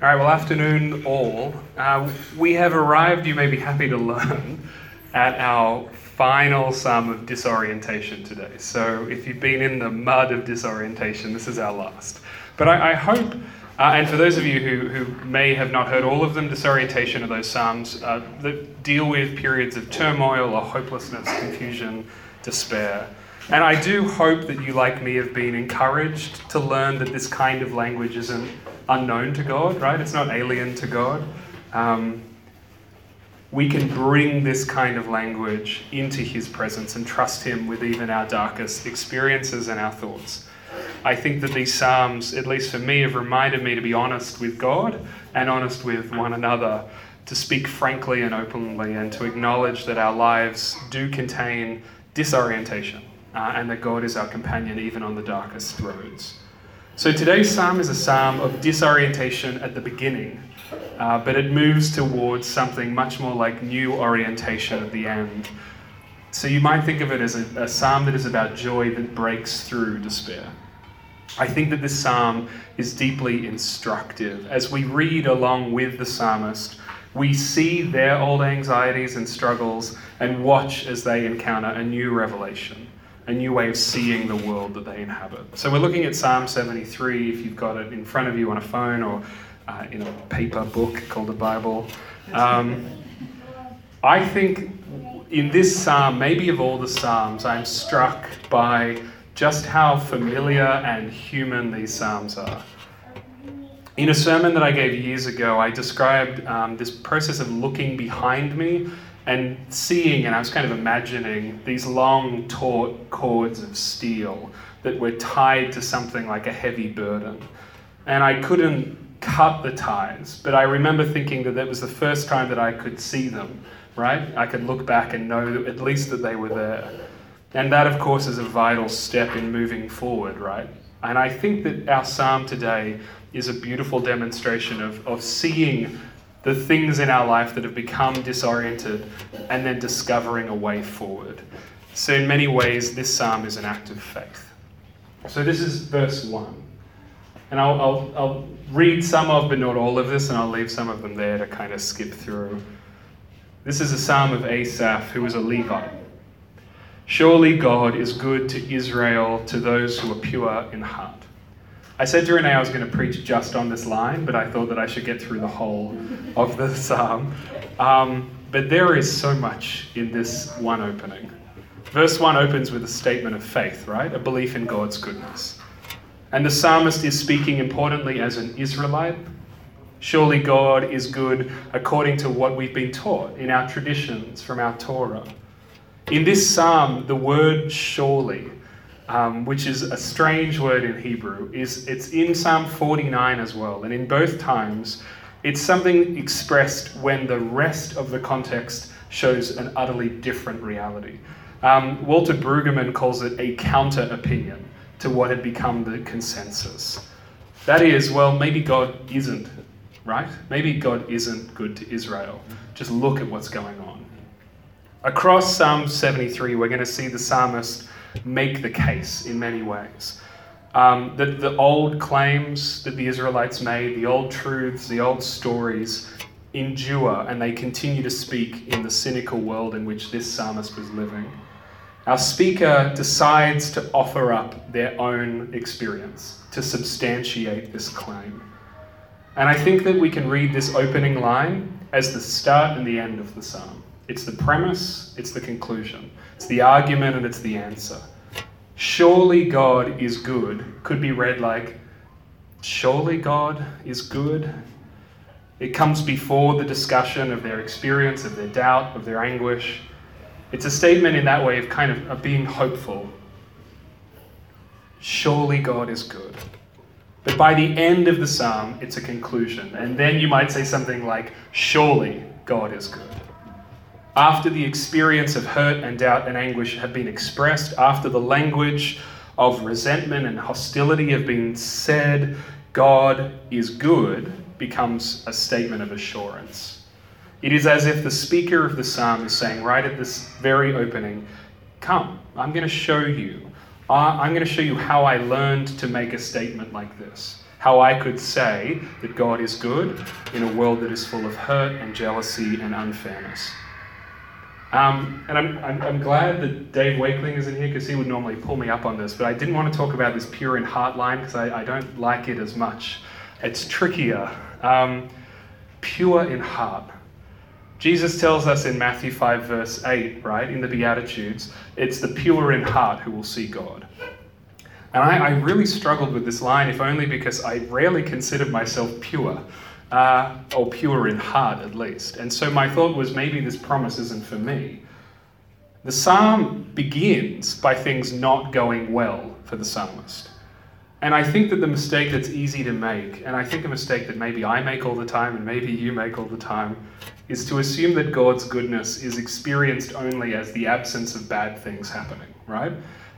All right, well, afternoon all. Uh, we have arrived, you may be happy to learn, at our final psalm of disorientation today. So if you've been in the mud of disorientation, this is our last. But I, I hope, uh, and for those of you who, who may have not heard all of them, disorientation are those psalms uh, that deal with periods of turmoil or hopelessness, confusion, despair. And I do hope that you, like me, have been encouraged to learn that this kind of language isn't unknown to God, right? It's not alien to God. Um, we can bring this kind of language into His presence and trust Him with even our darkest experiences and our thoughts. I think that these Psalms, at least for me, have reminded me to be honest with God and honest with one another, to speak frankly and openly, and to acknowledge that our lives do contain disorientation uh, and that God is our companion even on the darkest roads. So today's psalm is a psalm of disorientation at the beginning, uh, but it moves towards something much more like new orientation at the end. So you might think of it as a, a psalm that is about joy that breaks through despair. I think that this psalm is deeply instructive. As we read along with the psalmist, we see their old anxieties and struggles and watch as they encounter a new revelation a new way of seeing the world that they inhabit. So we're looking at Psalm 73, if you've got it in front of you on a phone or uh, in a paper book called the Bible. Um, I think in this psalm, maybe of all the psalms, I'm struck by just how familiar and human these psalms are. In a sermon that I gave years ago, I described um, this process of looking behind me and seeing, and I was kind of imagining these long, taut cords of steel that were tied to something like a heavy burden. And I couldn't cut the ties, but I remember thinking that that was the first time that I could see them, right? I could look back and know at least that they were there. And that, of course, is a vital step in moving forward, right? And I think that our psalm today is a beautiful demonstration of, of seeing the things in our life that have become disoriented, and then discovering a way forward. So, in many ways, this psalm is an act of faith. So, this is verse 1. And I'll, I'll, I'll read some of, but not all of this, and I'll leave some of them there to kind of skip through. This is a psalm of Asaph, who was a Levite. Surely God is good to Israel, to those who are pure in heart. I said to Renee I was going to preach just on this line, but I thought that I should get through the whole of the psalm. Um, but there is so much in this one opening. Verse 1 opens with a statement of faith, right? A belief in God's goodness. And the psalmist is speaking importantly as an Israelite. Surely God is good according to what we've been taught in our traditions from our Torah. In this psalm, the word surely um, which is a strange word in Hebrew, is it's in Psalm 49 as well, and in both times, it's something expressed when the rest of the context shows an utterly different reality. Um, Walter Brueggemann calls it a counter opinion to what had become the consensus. That is, well, maybe God isn't, right? Maybe God isn't good to Israel. Just look at what's going on. Across Psalm 73, we're going to see the psalmist make the case in many ways. Um, that the old claims that the Israelites made, the old truths, the old stories endure and they continue to speak in the cynical world in which this psalmist was living. Our speaker decides to offer up their own experience to substantiate this claim. And I think that we can read this opening line as the start and the end of the psalm. It's the premise, it's the conclusion. It's the argument and it's the answer. Surely God is good could be read like, Surely God is good. It comes before the discussion of their experience, of their doubt, of their anguish. It's a statement in that way of kind of, of being hopeful. Surely God is good. But by the end of the psalm, it's a conclusion. And then you might say something like, Surely God is good after the experience of hurt and doubt and anguish have been expressed, after the language of resentment and hostility have been said, God is good becomes a statement of assurance. It is as if the speaker of the psalm is saying, right at this very opening, Come, I'm going to show you. I'm going to show you how I learned to make a statement like this. how I could say that God is good in a world that is full of hurt and jealousy and unfairness. Um, and I'm, I'm, I'm, glad that Dave Wakeling is in here because he would normally pull me up on this, but I didn't want to talk about this pure in heart line because I, I, don't like it as much. It's trickier. Um, pure in heart. Jesus tells us in Matthew 5, verse 8, right, in the Beatitudes, it's the pure in heart who will see God. And I, I really struggled with this line, if only because I rarely considered myself pure, uh, or pure in heart at least. And so my thought was maybe this promise isn't for me. The psalm begins by things not going well for the psalmist. And I think that the mistake that's easy to make, and I think a mistake that maybe I make all the time and maybe you make all the time, is to assume that God's goodness is experienced only as the absence of bad things happening, right?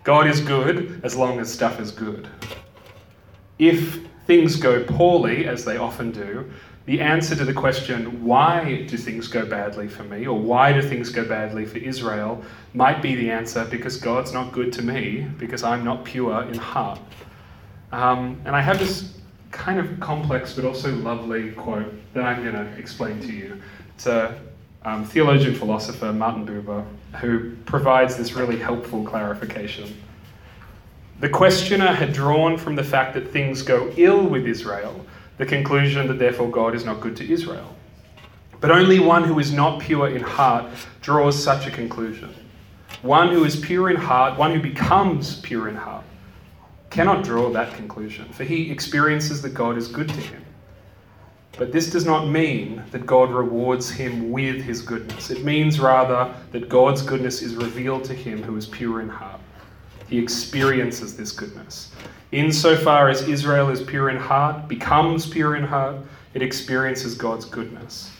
God is good as long as stuff is good. If things go poorly, as they often do, the answer to the question, why do things go badly for me, or why do things go badly for Israel, might be the answer because God's not good to me, because I'm not pure in heart. Um, and I have this kind of complex but also lovely quote that I'm going to explain to you. It's a um, theologian philosopher, Martin Buber, who provides this really helpful clarification. The questioner had drawn from the fact that things go ill with Israel the conclusion that therefore God is not good to Israel. But only one who is not pure in heart draws such a conclusion. One who is pure in heart, one who becomes pure in heart, cannot draw that conclusion, for he experiences that God is good to him. But this does not mean that God rewards him with his goodness. It means rather that God's goodness is revealed to him who is pure in heart. He experiences this goodness. Insofar as Israel is pure in heart, becomes pure in heart, it experiences God's goodness.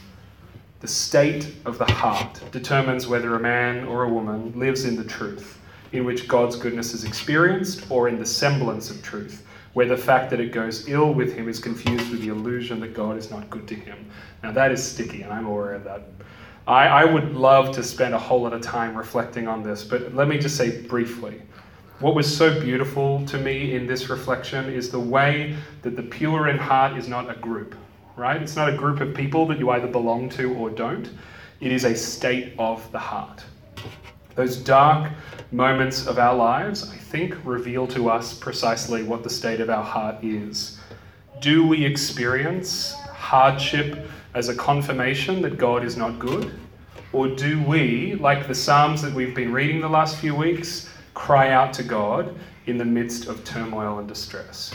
The state of the heart determines whether a man or a woman lives in the truth in which God's goodness is experienced, or in the semblance of truth, where the fact that it goes ill with him is confused with the illusion that God is not good to him. Now, that is sticky, and I'm aware of that. I, I would love to spend a whole lot of time reflecting on this, but let me just say briefly. What was so beautiful to me in this reflection is the way that the pure in heart is not a group, right? It's not a group of people that you either belong to or don't. It is a state of the heart. Those dark moments of our lives, I think, reveal to us precisely what the state of our heart is. Do we experience hardship as a confirmation that God is not good? Or do we, like the Psalms that we've been reading the last few weeks, cry out to God in the midst of turmoil and distress?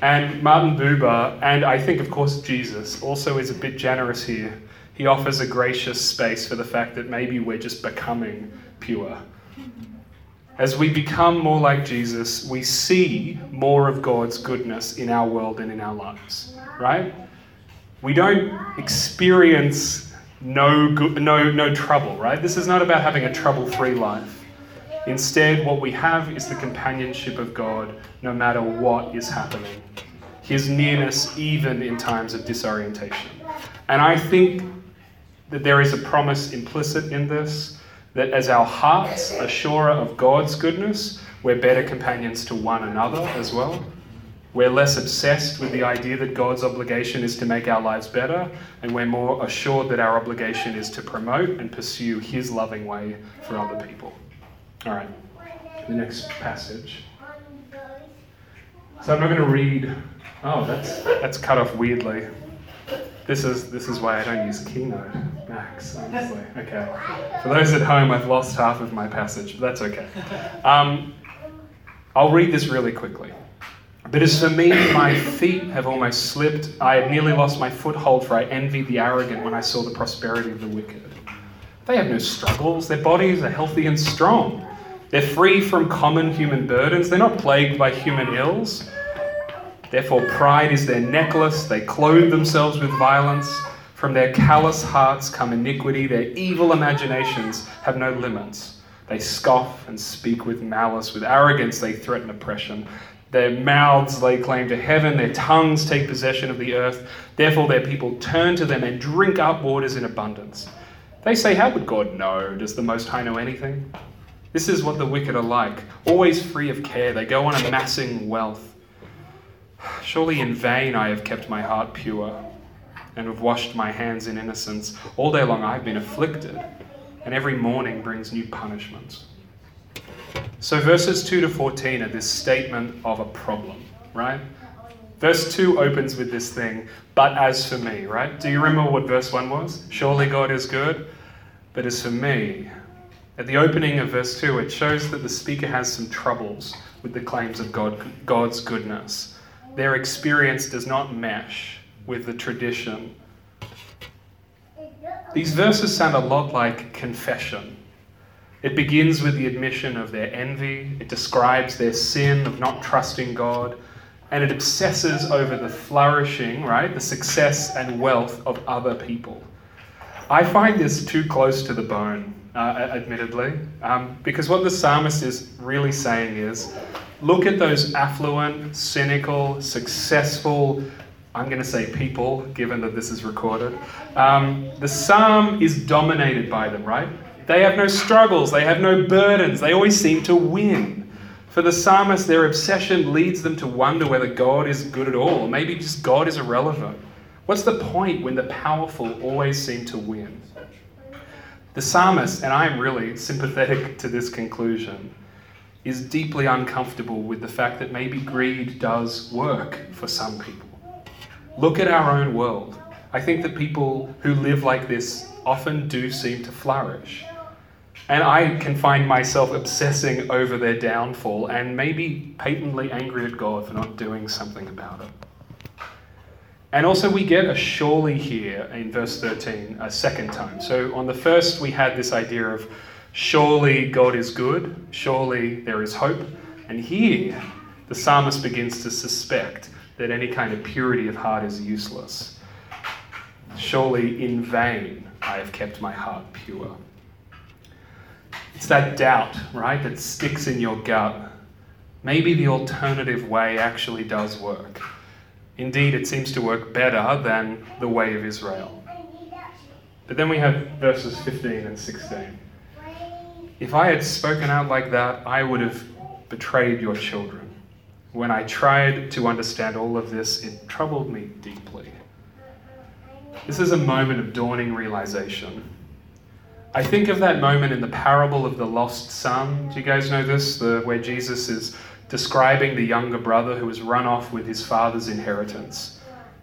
And Martin Buber, and I think, of course, Jesus, also is a bit generous here he offers a gracious space for the fact that maybe we're just becoming pure. As we become more like Jesus, we see more of God's goodness in our world and in our lives, right? We don't experience no, good, no, no trouble, right? This is not about having a trouble free life. Instead, what we have is the companionship of God no matter what is happening, His nearness even in times of disorientation. And I think that there is a promise implicit in this that as our hearts are surer of God's goodness, we're better companions to one another as well. We're less obsessed with the idea that God's obligation is to make our lives better, and we're more assured that our obligation is to promote and pursue His loving way for other people. All right, the next passage. So I'm not going to read. Oh, that's that's cut off weirdly. This is this is why I don't use Keynote, Max. Honestly, okay. For those at home, I've lost half of my passage, but that's okay. Um, I'll read this really quickly. But as for me, my feet have almost slipped. I had nearly lost my foothold, for I envied the arrogant when I saw the prosperity of the wicked. They have no struggles. Their bodies are healthy and strong. They're free from common human burdens. They're not plagued by human ills. Therefore, pride is their necklace. They clothe themselves with violence. From their callous hearts come iniquity. Their evil imaginations have no limits. They scoff and speak with malice. With arrogance, they threaten oppression. Their mouths lay claim to heaven. Their tongues take possession of the earth. Therefore, their people turn to them and drink up waters in abundance. They say, How would God know? Does the Most High know anything? This is what the wicked are like, always free of care. They go on amassing wealth. Surely in vain I have kept my heart pure and have washed my hands in innocence. All day long I have been afflicted, and every morning brings new punishments. So, verses 2 to 14 are this statement of a problem, right? Verse 2 opens with this thing, but as for me, right? Do you remember what verse 1 was? Surely God is good, but as for me, at the opening of verse 2, it shows that the speaker has some troubles with the claims of God, God's goodness. Their experience does not mesh with the tradition. These verses sound a lot like confession. It begins with the admission of their envy, it describes their sin of not trusting God, and it obsesses over the flourishing, right, the success and wealth of other people. I find this too close to the bone, uh, admittedly, um, because what the psalmist is really saying is look at those affluent, cynical, successful, I'm going to say people, given that this is recorded. Um, the psalm is dominated by them, right? They have no struggles, they have no burdens, they always seem to win. For the psalmist, their obsession leads them to wonder whether God is good at all, or maybe just God is irrelevant. What's the point when the powerful always seem to win? The psalmist, and I'm really sympathetic to this conclusion, is deeply uncomfortable with the fact that maybe greed does work for some people. Look at our own world. I think that people who live like this often do seem to flourish. And I can find myself obsessing over their downfall and maybe patently angry at God for not doing something about it. And also, we get a surely here in verse 13 a second time. So, on the first, we had this idea of surely God is good, surely there is hope. And here, the psalmist begins to suspect that any kind of purity of heart is useless. Surely in vain I have kept my heart pure. It's that doubt, right, that sticks in your gut. Maybe the alternative way actually does work. Indeed, it seems to work better than the way of Israel. But then we have verses 15 and 16. If I had spoken out like that, I would have betrayed your children. When I tried to understand all of this, it troubled me deeply. This is a moment of dawning realization. I think of that moment in the parable of the lost son. Do you guys know this? The, where Jesus is describing the younger brother who has run off with his father's inheritance.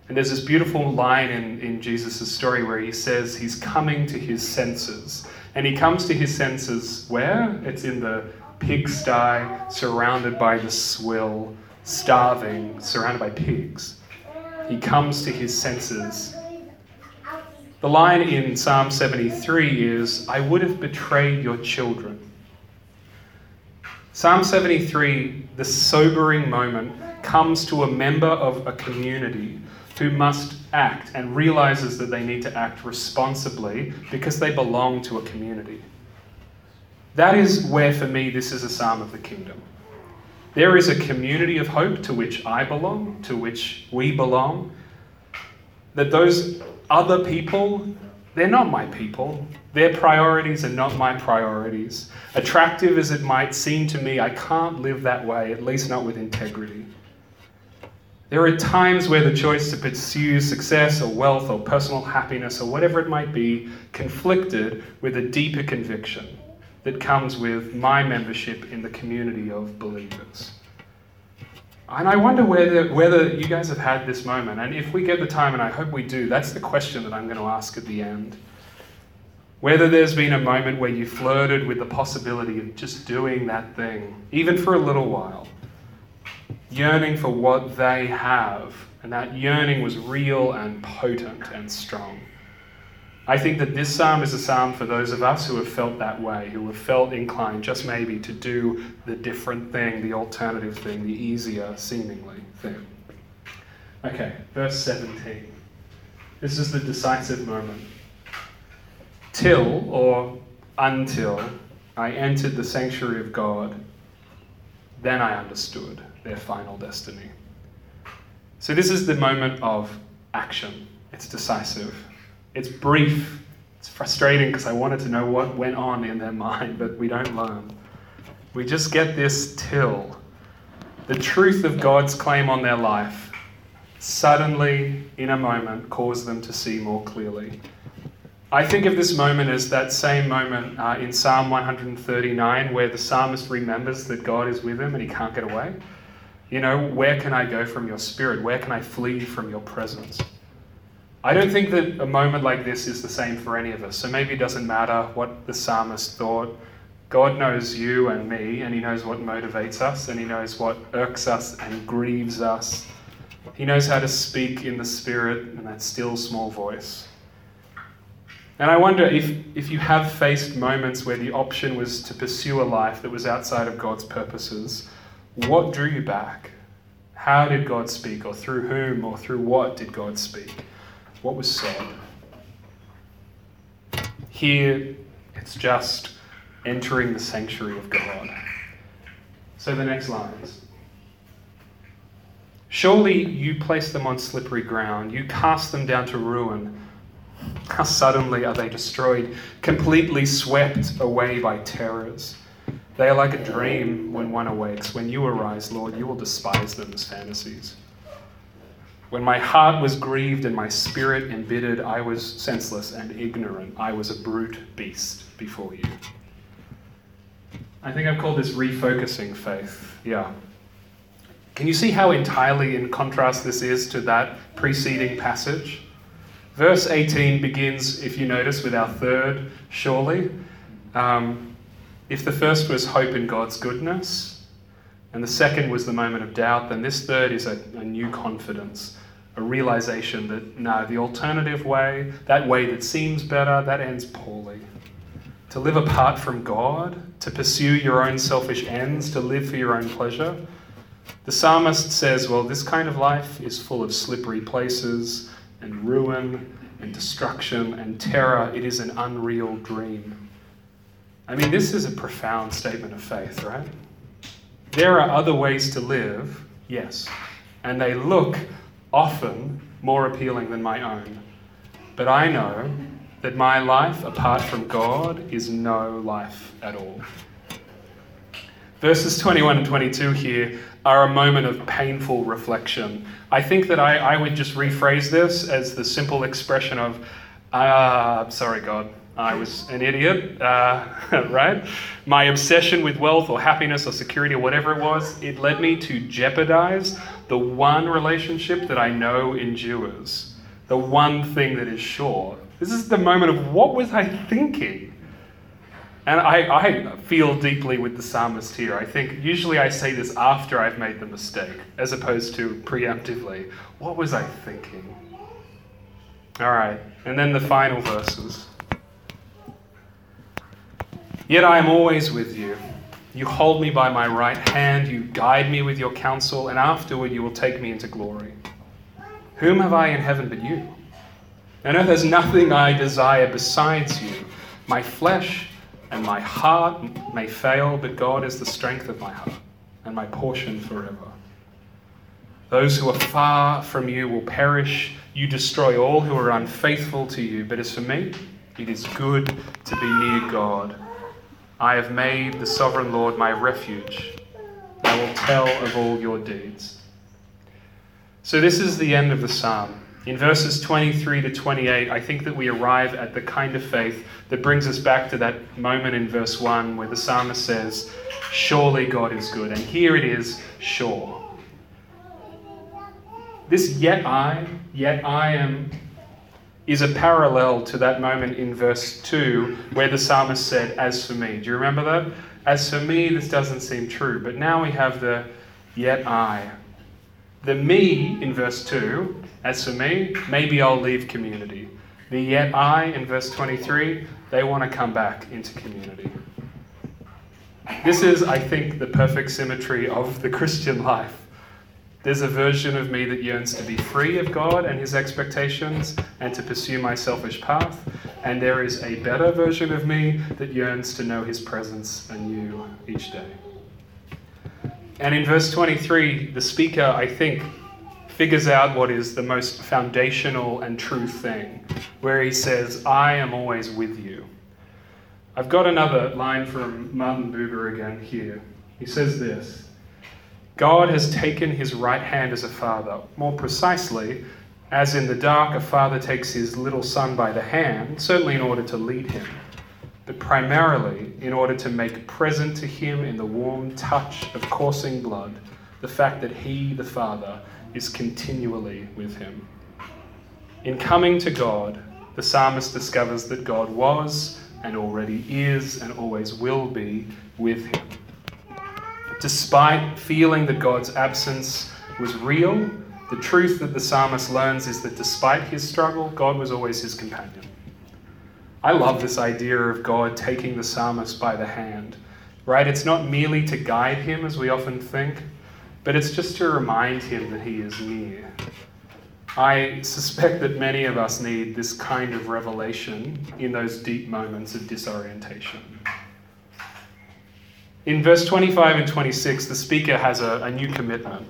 And there's this beautiful line in, in Jesus' story where he says he's coming to his senses. And he comes to his senses where? It's in the pigsty, surrounded by the swill, starving, surrounded by pigs. He comes to his senses. The line in Psalm 73 is, I would have betrayed your children. Psalm 73, the sobering moment, comes to a member of a community who must act and realizes that they need to act responsibly because they belong to a community. That is where, for me, this is a psalm of the kingdom. There is a community of hope to which I belong, to which we belong. That those other people, they're not my people. Their priorities are not my priorities. Attractive as it might seem to me, I can't live that way, at least not with integrity. There are times where the choice to pursue success or wealth or personal happiness or whatever it might be conflicted with a deeper conviction that comes with my membership in the community of believers. And I wonder whether, whether you guys have had this moment. And if we get the time, and I hope we do, that's the question that I'm going to ask at the end. Whether there's been a moment where you flirted with the possibility of just doing that thing, even for a little while, yearning for what they have, and that yearning was real and potent and strong. I think that this psalm is a psalm for those of us who have felt that way, who have felt inclined just maybe to do the different thing, the alternative thing, the easier seemingly thing. Okay, verse 17. This is the decisive moment. Till, or until, I entered the sanctuary of God, then I understood their final destiny. So, this is the moment of action. It's decisive. It's brief. It's frustrating because I wanted to know what went on in their mind, but we don't learn. We just get this till. The truth of God's claim on their life suddenly, in a moment, caused them to see more clearly. I think of this moment as that same moment uh, in Psalm 139 where the psalmist remembers that God is with him and he can't get away. You know, where can I go from your spirit? Where can I flee from your presence? I don't think that a moment like this is the same for any of us. So maybe it doesn't matter what the psalmist thought. God knows you and me, and He knows what motivates us, and He knows what irks us and grieves us. He knows how to speak in the Spirit in that still small voice. And I wonder if, if you have faced moments where the option was to pursue a life that was outside of God's purposes, what drew you back? How did God speak, or through whom, or through what did God speak? What was said? Here, it's just entering the sanctuary of God. So the next lines. Surely you place them on slippery ground, you cast them down to ruin. How suddenly are they destroyed, completely swept away by terrors. They are like a dream when one awakes. When you arise, Lord, you will despise them as fantasies. When my heart was grieved and my spirit embittered, I was senseless and ignorant. I was a brute beast before you. I think I've called this refocusing faith. Yeah. Can you see how entirely in contrast this is to that preceding passage? Verse 18 begins, if you notice, with our third, surely. Um, if the first was hope in God's goodness, and the second was the moment of doubt, then this third is a, a new confidence, a realization that no, the alternative way, that way that seems better, that ends poorly. To live apart from God, to pursue your own selfish ends, to live for your own pleasure. The psalmist says, well, this kind of life is full of slippery places, and ruin and destruction and terror. It is an unreal dream. I mean, this is a profound statement of faith, right? There are other ways to live, yes, and they look often more appealing than my own. But I know that my life apart from God is no life at all. Verses 21 and 22 here are a moment of painful reflection. I think that I, I would just rephrase this as the simple expression of, ah, uh, sorry, God, I was an idiot, uh, right? My obsession with wealth or happiness or security or whatever it was, it led me to jeopardize the one relationship that I know endures, the one thing that is sure. This is the moment of what was I thinking? And I, I feel deeply with the psalmist here. I think usually I say this after I've made the mistake, as opposed to preemptively. What was I thinking? All right, and then the final verses. Yet I am always with you. You hold me by my right hand, you guide me with your counsel, and afterward you will take me into glory. Whom have I in heaven but you? And earth has nothing I desire besides you. My flesh and my heart may fail, but God is the strength of my heart and my portion forever. Those who are far from you will perish. You destroy all who are unfaithful to you. But as for me, it is good to be near God. I have made the sovereign Lord my refuge. I will tell of all your deeds. So, this is the end of the psalm. In verses 23 to 28, I think that we arrive at the kind of faith that brings us back to that moment in verse 1 where the psalmist says, Surely God is good. And here it is, sure. This yet I, yet I am, is a parallel to that moment in verse 2 where the psalmist said, As for me. Do you remember that? As for me, this doesn't seem true. But now we have the yet I. The me in verse 2 as for me, maybe I'll leave community. The yet I in verse 23, they want to come back into community. This is, I think, the perfect symmetry of the Christian life. There's a version of me that yearns to be free of God and his expectations and to pursue my selfish path. And there is a better version of me that yearns to know his presence anew each day. And in verse 23, the speaker, I think, figures out what is the most foundational and true thing, where he says, I am always with you. I've got another line from Martin Buber again here. He says this God has taken his right hand as a father. More precisely, as in the dark, a father takes his little son by the hand, certainly in order to lead him, but primarily in order to make present to him in the warm touch of coursing blood the fact that he, the Father, is continually with him. In coming to God, the psalmist discovers that God was and already is and always will be with him. Despite feeling that God's absence was real, the truth that the psalmist learns is that despite his struggle, God was always his companion. I love this idea of God taking the psalmist by the hand, right? It's not merely to guide him, as we often think, but it's just to remind him that he is near. I suspect that many of us need this kind of revelation in those deep moments of disorientation. In verse 25 and 26, the speaker has a, a, new commitment.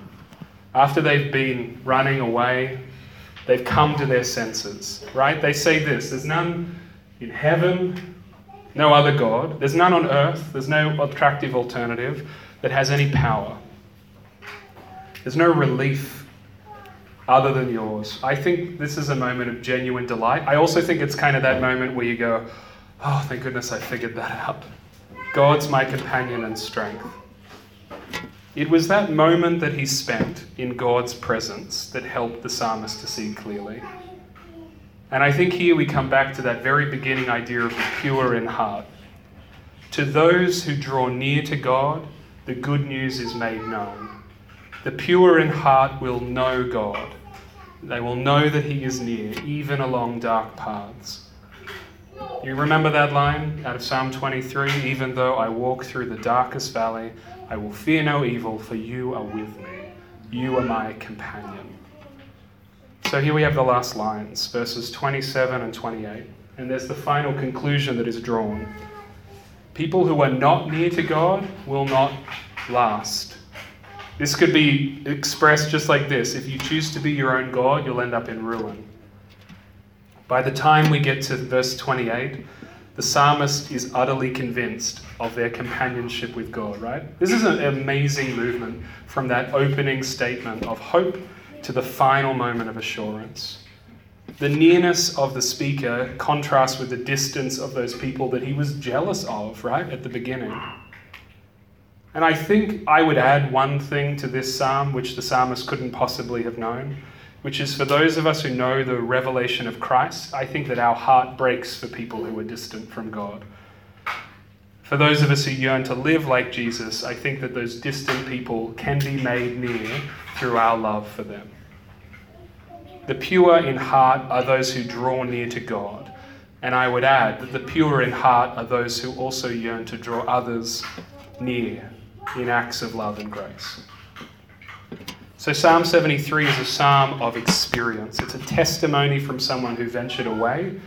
After they've been running away, they've come to their senses, right? They say this there's none in heaven, no other God, there's none on earth, there's no attractive alternative that has any power. There's no relief other than yours. I think this is a moment of genuine delight. I also think it's kind of that moment where you go, oh, thank goodness I figured that out. God's my companion and strength. It was that moment that he spent in God's presence that helped the psalmist to see clearly. And I think here we come back to that very beginning idea of the pure in heart. To those who draw near to God, the good news is made known. The pure in heart will know God. They will know that He is near, even along dark paths. You remember that line out of Psalm 23 Even though I walk through the darkest valley, I will fear no evil, for you are with me. You are my companion. So here we have the last lines, verses 27 and 28. And there's the final conclusion that is drawn. People who are not near to God will not last. This could be expressed just like this if you choose to be your own God, you'll end up in ruin. By the time we get to verse 28, the psalmist is utterly convinced of their companionship with God, right? This is an amazing movement from that opening statement of hope to the final moment of assurance. The nearness of the speaker contrasts with the distance of those people that he was jealous of, right, at the beginning. And I think I would add one thing to this psalm, which the psalmist couldn't possibly have known, which is for those of us who know the revelation of Christ, I think that our heart breaks for people who are distant from God. For those of us who yearn to live like Jesus, I think that those distant people can be made near through our love for them. The pure in heart are those who draw near to God. And I would add that the pure in heart are those who also yearn to draw others near in acts of love and grace. So, Psalm 73 is a psalm of experience. It's a testimony from someone who ventured away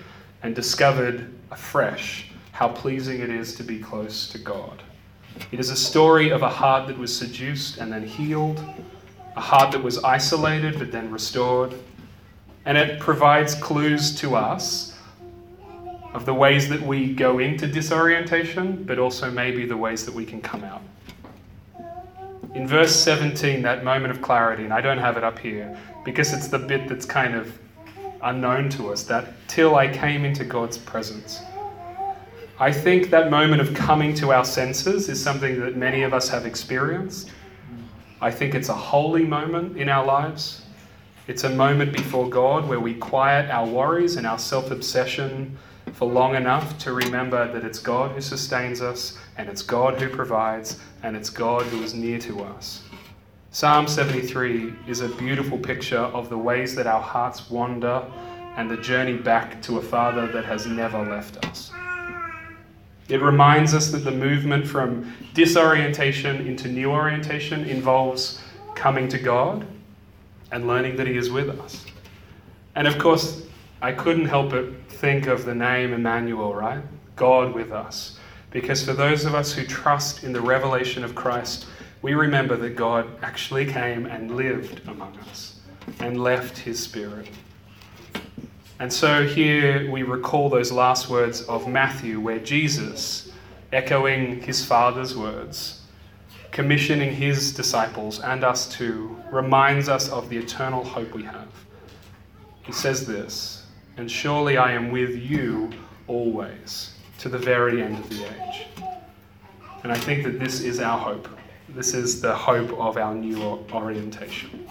and discovered afresh how pleasing it is to be close to God. It is a story of a heart that was seduced and then healed, a heart that was isolated but then restored. And it provides clues to us of the ways that we go into disorientation, but also maybe the ways that we can come out. In verse 17, that moment of clarity, and I don't have it up here because it's the bit that's kind of unknown to us, that till I came into God's presence. I think that moment of coming to our senses is something that many of us have experienced. I think it's a holy moment in our lives. It's a moment before God where we quiet our worries and our self obsession for long enough to remember that it's God who sustains us, and it's God who provides, and it's God who is near to us. Psalm 73 is a beautiful picture of the ways that our hearts wander and the journey back to a Father that has never left us. It reminds us that the movement from disorientation into new orientation involves coming to God and learning that He is with us. And of course, I couldn't help but think of the name Emmanuel, right? God with us. Because for those of us who trust in the revelation of Christ, we remember that God actually came and lived among us and left his spirit. And so here we recall those last words of Matthew, where Jesus, echoing his Father's words, commissioning his disciples and us too, reminds us of the eternal hope we have. He says this, and surely I am with you always, to the very end of the age. And I think that this is our hope. This is the hope of our new orientation.